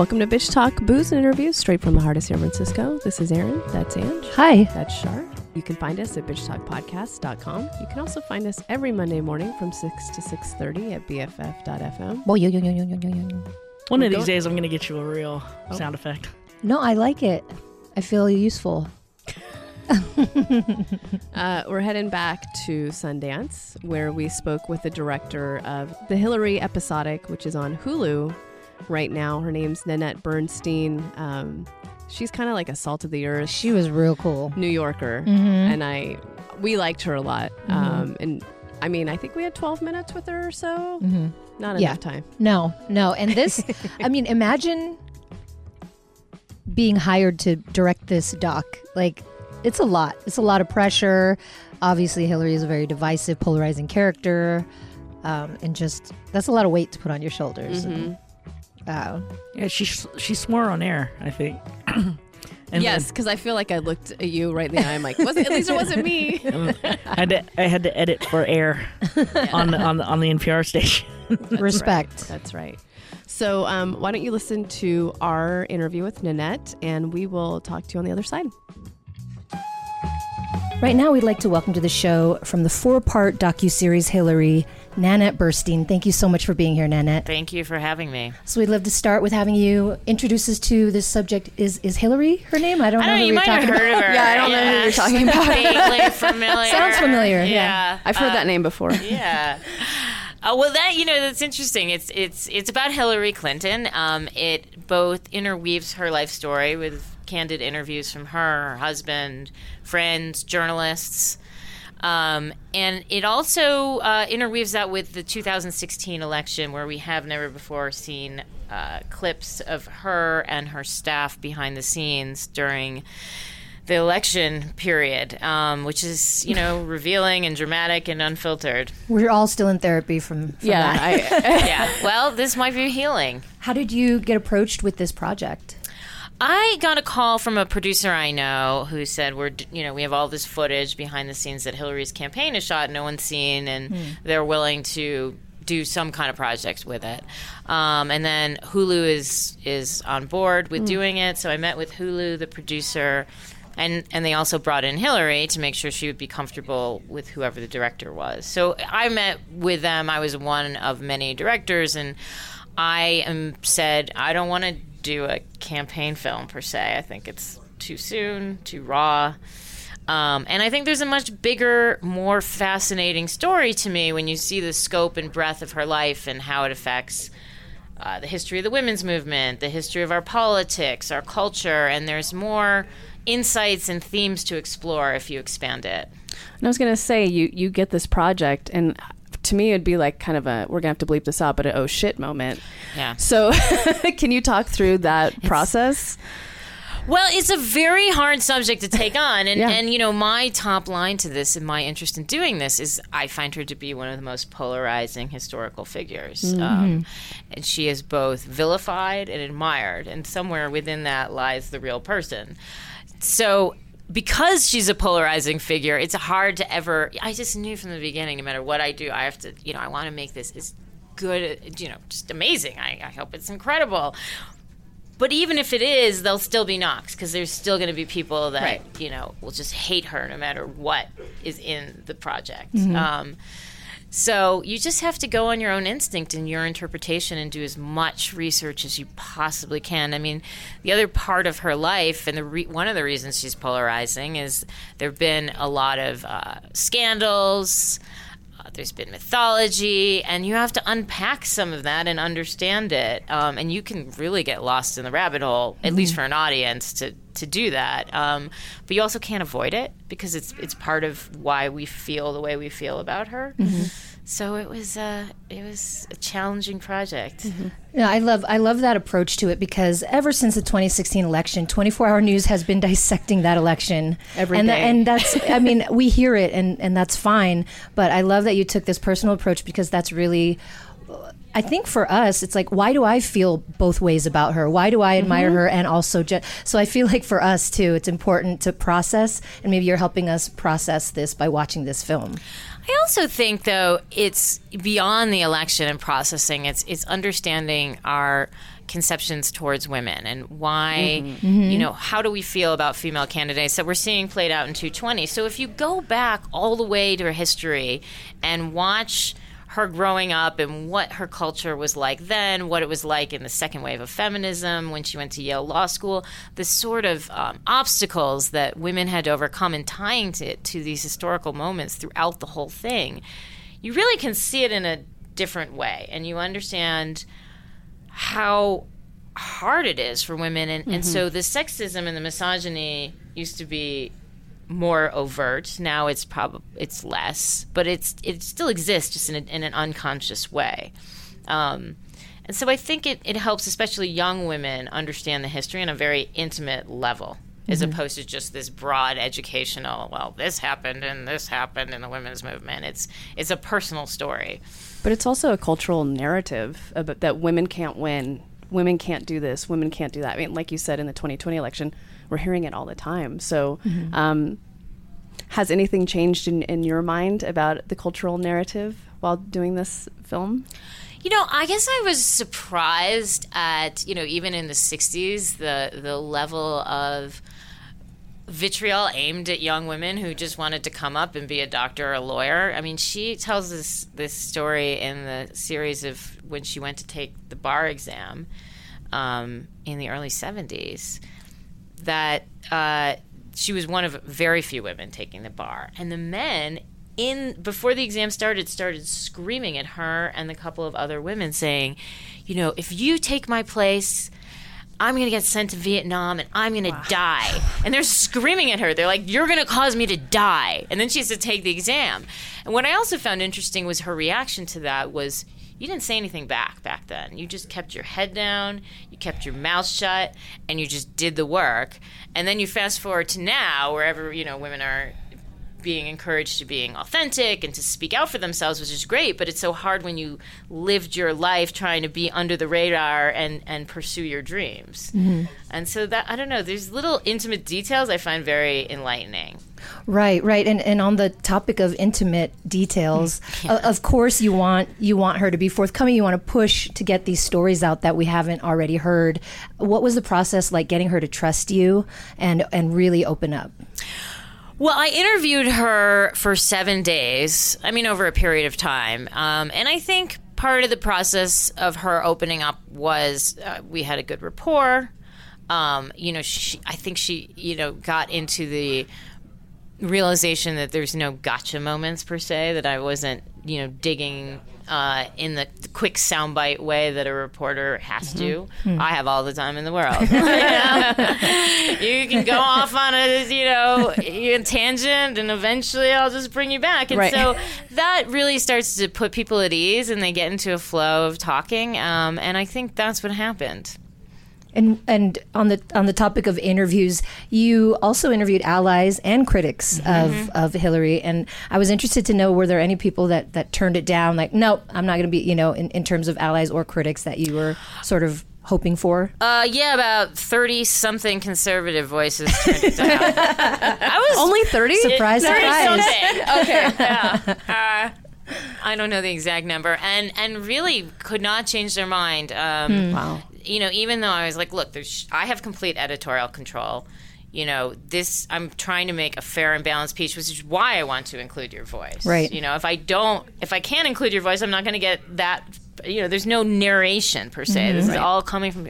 Welcome to Bitch Talk Booze and Interviews straight from the heart of San Francisco. This is Erin. That's Ange. Hi. That's Shar. You can find us at bitchtalkpodcast.com. You can also find us every Monday morning from 6 to 6.30 at bff.fm. Well, yo, yo, yo, yo, yo, yo, yo. One We're of these going- days, I'm going to get you a real Oh. sound effect. No, I like it. I feel useful. Uh, we're heading back to Sundance, where we spoke with the director of the Hillary episodic, which is on Hulu right now. Her name's Nanette Burstein. Um, she's kind of like a salt of the earth She was real cool. New Yorker, Mm-hmm. and I we liked her a lot. Um, and I mean, I think we had 12 minutes with her or so. Mm-hmm. Not Yeah. enough time. No, no. And this, I mean, imagine being hired to direct this doc. Like, it's a lot. It's a lot of pressure. Obviously, Hillary is a very divisive, polarizing character. Um, and just, that's a lot of weight to put on your shoulders. Mhm. Uh, Yeah, she she swore on air, I think. and yes, because I feel like I looked at you right in the eye. I'm like, was it, at least it wasn't me. I had to I had to edit for air on the on the on the NPR station. respect. That's right. So, um, why don't you listen to our interview with Nanette, and we will talk to you on the other side. Right now, we'd like to welcome to the show from the four-part docu-series Hillary, Nanette Burstein. Thank you so much for being here, Nanette. Thank you for having me. So we'd love to start with having you introduce us to this subject. Is is Hillary her name? I don't I know don't know, who you we're might have talking heard about. of her. Yeah, I don't know who you're talking about. Vaguely familiar. Sounds familiar, yeah. Yeah. I've heard Uh, that name before. Yeah. Uh, well, that you know, that's interesting. It's it's it's about Hillary Clinton. Um, it both interweaves her life story with candid interviews from her, her husband, friends, journalists, um, and it also uh, interweaves that with the 2016 election, where we have never before seen uh, clips of her and her staff behind the scenes during the election period, um, which is you know revealing and dramatic and unfiltered. We're all still in therapy from, from Yeah, that. I, yeah. Well, this might be healing. How did you get approached with this project? I got a call from a producer I know who said we're you know we have all this footage behind the scenes that Hillary's campaign has shot, no one's seen, and they're willing to do some kind of project with it. Um, and then Hulu is is on board with doing it, so I met with Hulu, the producer. And, and they also brought in Hillary to make sure she would be comfortable with whoever the director was. So I met with them. I was one of many directors, and I am said I don't want to do a campaign film per se. I think it's too soon, too raw. Um, and I think there's a much bigger, more fascinating story to me when you see the scope and breadth of her life and how it affects uh, the history of the women's movement, the history of our politics, our culture, and there's more insights and themes to explore if you expand it. and I was gonna say you you get this project, and to me it'd be like kind of a we're gonna have to bleep this out, but an oh shit moment. Yeah. So, can you talk through that process? Well, it's a very hard subject to take on, and Yeah. and you know my top line to this and my interest in doing this is I find her to be one of the most polarizing historical figures, um, and she is both vilified and admired, and somewhere within that lies the real person. So. Because she's a polarizing figure, it's hard to ever. I just knew from the beginning, no matter what I do, I have to, you know, I want to make this as good, you know, just amazing. I, I hope it's incredible. But even if it is, there'll still be knocks because there's still going to be people that Right. you know will just hate her no matter what is in the project. Mm-hmm. Um, so you just have to go on your own instinct and your interpretation and do as much research as you possibly can. I mean, the other part of her life, and the re- one of the reasons she's polarizing is there have been a lot of uh, scandals. Uh, there's been mythology, and you have to unpack some of that and understand it. Um, and you can really get lost in the rabbit hole, at least for an audience, to to do that. Um, but you also can't avoid it because it's it's part of why we feel the way we feel about her. So it was uh, it was a challenging project. Yeah, I love I love that approach to it because ever since the 2016 election, 24 Hour News has been dissecting that election Every and day. and that's I mean we hear it and and that's fine, but I love that you took this personal approach because that's really. I think for us, it's like, why do I feel both ways about her? Why do I admire her and also ju- so I feel like for us too, it's important to process, and maybe you're helping us process this by watching this film. I also think, though, it's beyond the election and processing. It's it's understanding our conceptions towards women and why, mm-hmm. you mm-hmm. know, how do we feel about female candidates that we're seeing played out in 220? So if you go back all the way to history and watch her growing up and what her culture was like then, what it was like in the second wave of feminism when she went to Yale Law School, the sort of um, obstacles that women had to overcome and tying to, to these historical moments throughout the whole thing, you really can see it in a different way. And you understand how hard it is for women. And, and so the sexism and the misogyny used to be more overt. Now it's probably it's less, but it's it still exists just in, a, in an unconscious way. Um, and so I think it, it helps, especially young women, understand the history on a very intimate level, as opposed to just this broad educational. Well, this happened and this happened in the women's movement. It's it's a personal story. But it's also a cultural narrative about that women can't win, women can't do this, women can't do that. I mean, like you said in the 2020 election, we're hearing it all the time. So, um, has anything changed in, in your mind about the cultural narrative while doing this film? You know, I guess I was surprised at you know even in the '60s the the level of vitriol aimed at young women who just wanted to come up and be a doctor or a lawyer. I mean, she tells this this story in the series of when she went to take the bar exam um, in the early '70s that uh, she was one of very few women taking the bar, and the men in before the exam started started screaming at her and the couple of other women saying, you know, if you take my place. I'm going to get sent to Vietnam and I'm going to die. And they're screaming at her. They're like, You're going to cause me to die. And then she has to take the exam. And what I also found interesting was her reaction to that was you didn't say anything back back then. You just kept your head down, you kept your mouth shut, and you just did the work. And then you fast forward to now, wherever you know women are being encouraged to being authentic and to speak out for themselves, which is great. But it's so hard when you lived your life trying to be under the radar and and pursue your dreams. Mm-hmm. And so that I don't know. There's little intimate details I find very enlightening. Right, right, and and on the topic of intimate details, o- of course you want you want her to be forthcoming. You want to push to get these stories out that we haven't already heard. What was the process like getting her to trust you and and really open up? Well, I interviewed her for seven days. I mean, over a period of time. Um, and I think part of the process of her opening up was uh, we had a good rapport. Um, you know, she, I think she, you know, got into the realization that there's no gotcha moments per se, that I wasn't, you know, digging uh, in the quick soundbite way that a reporter has to. I have all the time in the world. You you can go off on a, you know, tangent, and eventually I'll just bring you back. And Right. so that really starts to put people at ease, and they get into a flow of talking. Um, and I think that's what happened. And and on the on the topic of interviews, you also interviewed allies and critics of, of Hillary, and I was interested to know were there any people that that turned it down, like nope, I'm not going to be, you know, in, in terms of allies or critics that you were sort of hoping for. Uh, yeah, about thirty something conservative voices turned it down. I was Only 30? Surprise, Thirty surprise. something. Okay. yeah. Uh, I don't know the exact number, and and really could not change their mind. Um, Wow. You know, even though I was like, look, there's, I have complete editorial control. You know, this I'm trying to make a fair and balanced piece, which is why I want to include your voice. Right. You know, if I don't, if I can't include your voice, I'm not going to get that. You know, there's no narration per se. This is all coming from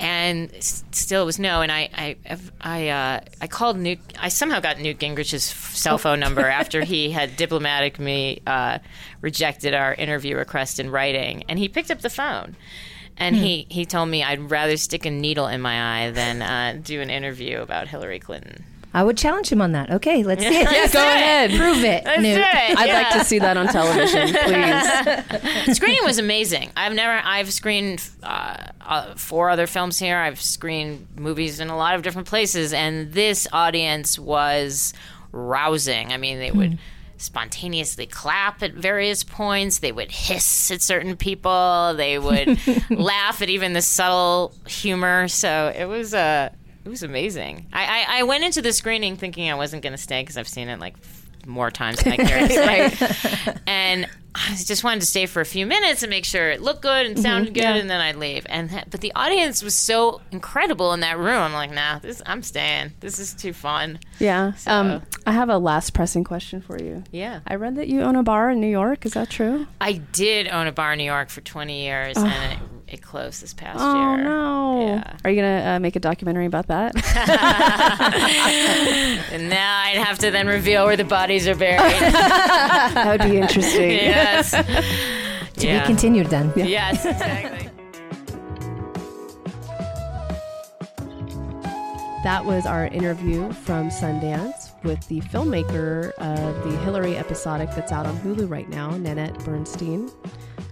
and still it was no. And I, I, I, uh, I called Newt. I somehow got Newt Gingrich's cell phone number after he had diplomatic me uh, rejected our interview request in writing, and he picked up the phone. And he, he told me I'd rather stick a needle in my eye than uh, do an interview about Hillary Clinton. I would challenge him on that. Okay, let's see it. Yeah, go ahead. Prove it. That's Newt. right. I'd yeah. like to see that on television, please. screening was amazing. I've never I've screened uh, uh, four other films here. I've screened movies in a lot of different places, and this audience was rousing. I mean, they would spontaneously clap at various points. They would hiss at certain people. They would laugh at even the subtle humor. So it was Uh, it was amazing. I, I, I went into the screening thinking I wasn't going to stay because I've seen it like more times vicariously. And I just wanted to stay for a few minutes and make sure it looked good and sounded good, yeah. and then I'd leave. And that, but the audience was so incredible in that room. I'm like, nah, this I'm staying. This is too fun. Yeah. So- Um, I have a last pressing question for you. Yeah. I read that you own a bar in New York. Is that true? I did own a bar in New York for 20 years, and it, it closed this past year. Oh year. no! Yeah. Are you gonna uh, make a documentary about that? And now I'd have to then reveal where the bodies are buried. that would be interesting. yes. To yeah. be continued then. Yes, exactly. That was our interview from Sundance with the filmmaker of the Hillary episodic that's out on Hulu right now, Nanette Burstein.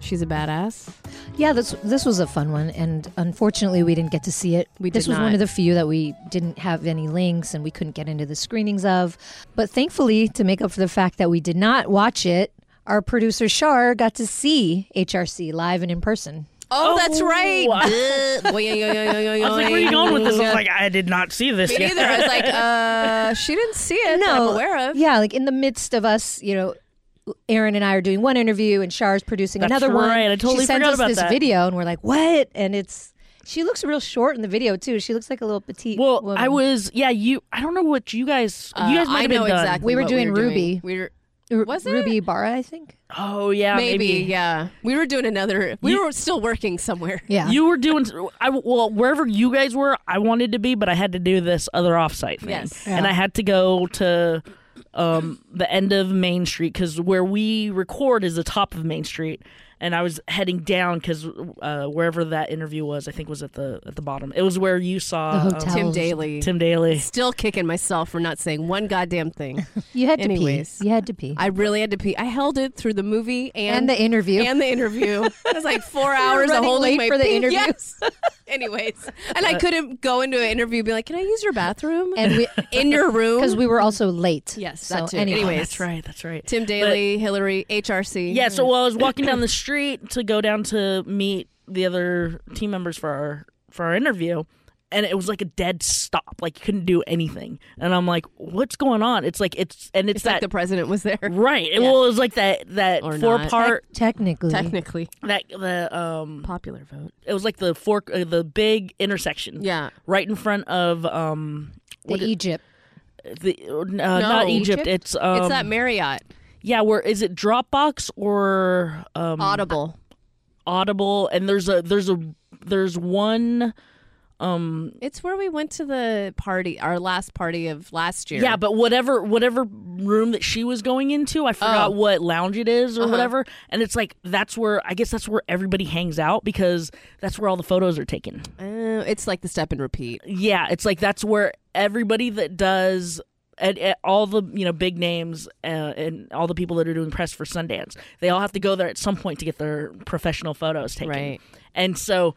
She's a badass. Yeah, this this was a fun one, and unfortunately, we didn't get to see it. We this did was one of the few that we didn't have any links, and we couldn't get into the screenings of. But thankfully, to make up for the fact that we did not watch it, our producer Shar got to see HRC live and in person. Oh, that's right. I was like, where are you going with this? I was like, I did not see this Me yet. neither. I was like, uh, she didn't see it. that I'm aware of. Yeah, like in the midst of us, you know. Erin and I are doing one interview, and Shar's producing That's another one. right. I totally she sends forgot us about this that. video, and we're like, "What?" And it's she looks real short in the video too. She looks like a little petite. well, woman. I was, yeah, you, I don't know what you guys, Uh, you guys might I have been know done. exactly We were what doing we were Ruby. We were was it? Ruby Barra, I think. Oh, yeah, maybe, maybe. yeah. We were doing another. We You- were still working somewhere. Yeah. You were doing, I well, wherever you guys were, I wanted to be, but I had to do this other offsite thing, Yes. and I had to go to um, the end of Main Street because where we record is the top of Main Street, and I was heading down because uh, wherever that interview was, I think was at the at the bottom. It was where you saw um. Tim Daly. Tim Daly. Still kicking myself for not saying one goddamn thing. you had to pee. You had to pee. I really had to pee. I held it through the movie and, and the interview. and the interview. It was like four hours of running holding late my for the pee. interview? Yes. Anyways, and I couldn't go into an interview and be like, "Can I use your bathroom?" And we in your room because we were also late. Yes, So that too. anyway. Anyways. That's right. That's right. Tim Daly, Hillary, HRC. Yeah, so while I was walking down the street to go down to meet the other team members for our for our interview, and it was like a dead stop. Like you couldn't do anything. And I'm like, what's going on? It's like it's and it's, it's that like the president was there. right. Well, it was like that that Or four not. part Technically. Technically, that the um popular vote. it was like the fork uh, the big intersection. Yeah. Right in front of um The what it- Egypt. the uh, not Egypt. Egypt? It's um it's that Marriott yeah. Where is it? Dropbox or um Audible. Audible? And there's a there's a there's one um It's where we went to the party, our last party of last year. yeah, but whatever whatever room that she was going into, I forgot Oh. what lounge it is or Uh-huh. whatever. And it's like that's where I guess that's where everybody hangs out because that's where all the photos are taken. Uh, it's like the step and repeat. Yeah, it's like that's where everybody that does and, and all the you know big names uh, and all the people that are doing press for Sundance, they all have to go there at some point to get their professional photos taken. Right. And so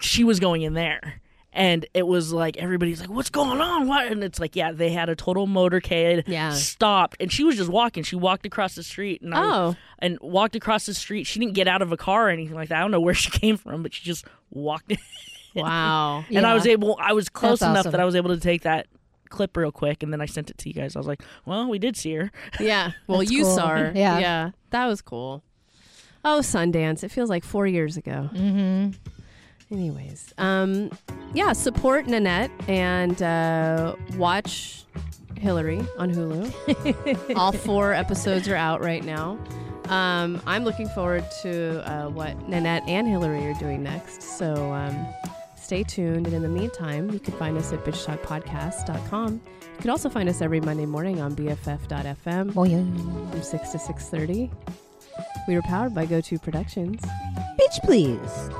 she was going in there. And it was like everybody's like, "What's going on?" What? And it's like, yeah, they had a total motorcade. Yeah. stopped, and she was just walking. She walked across the street, and I was- Oh. and walked across the street. She didn't get out of a car or anything like that. I don't know where she came from, but she just walked. Wow. And I was able, I was close That's enough awesome. that I was able to take that clip real quick, and then I sent it to you guys. I was like, well, we did see her. yeah. Well, That's you cool. saw her. Yeah. Yeah. That was cool. Oh, Sundance. It feels like four years ago. Mm-hmm. Anyways, um, yeah, support Nanette and uh, watch Hillary on Hulu. All four episodes are out right now. Um, I'm looking forward to uh, what Nanette and Hillary are doing next. So um, stay tuned. And in the meantime, you can find us at bitchtalkpodcast.com. You can also find us every Monday morning on BFF.fm Oh yeah. from 6 to 6.30. We were powered by GoTo Productions. Bitch, please.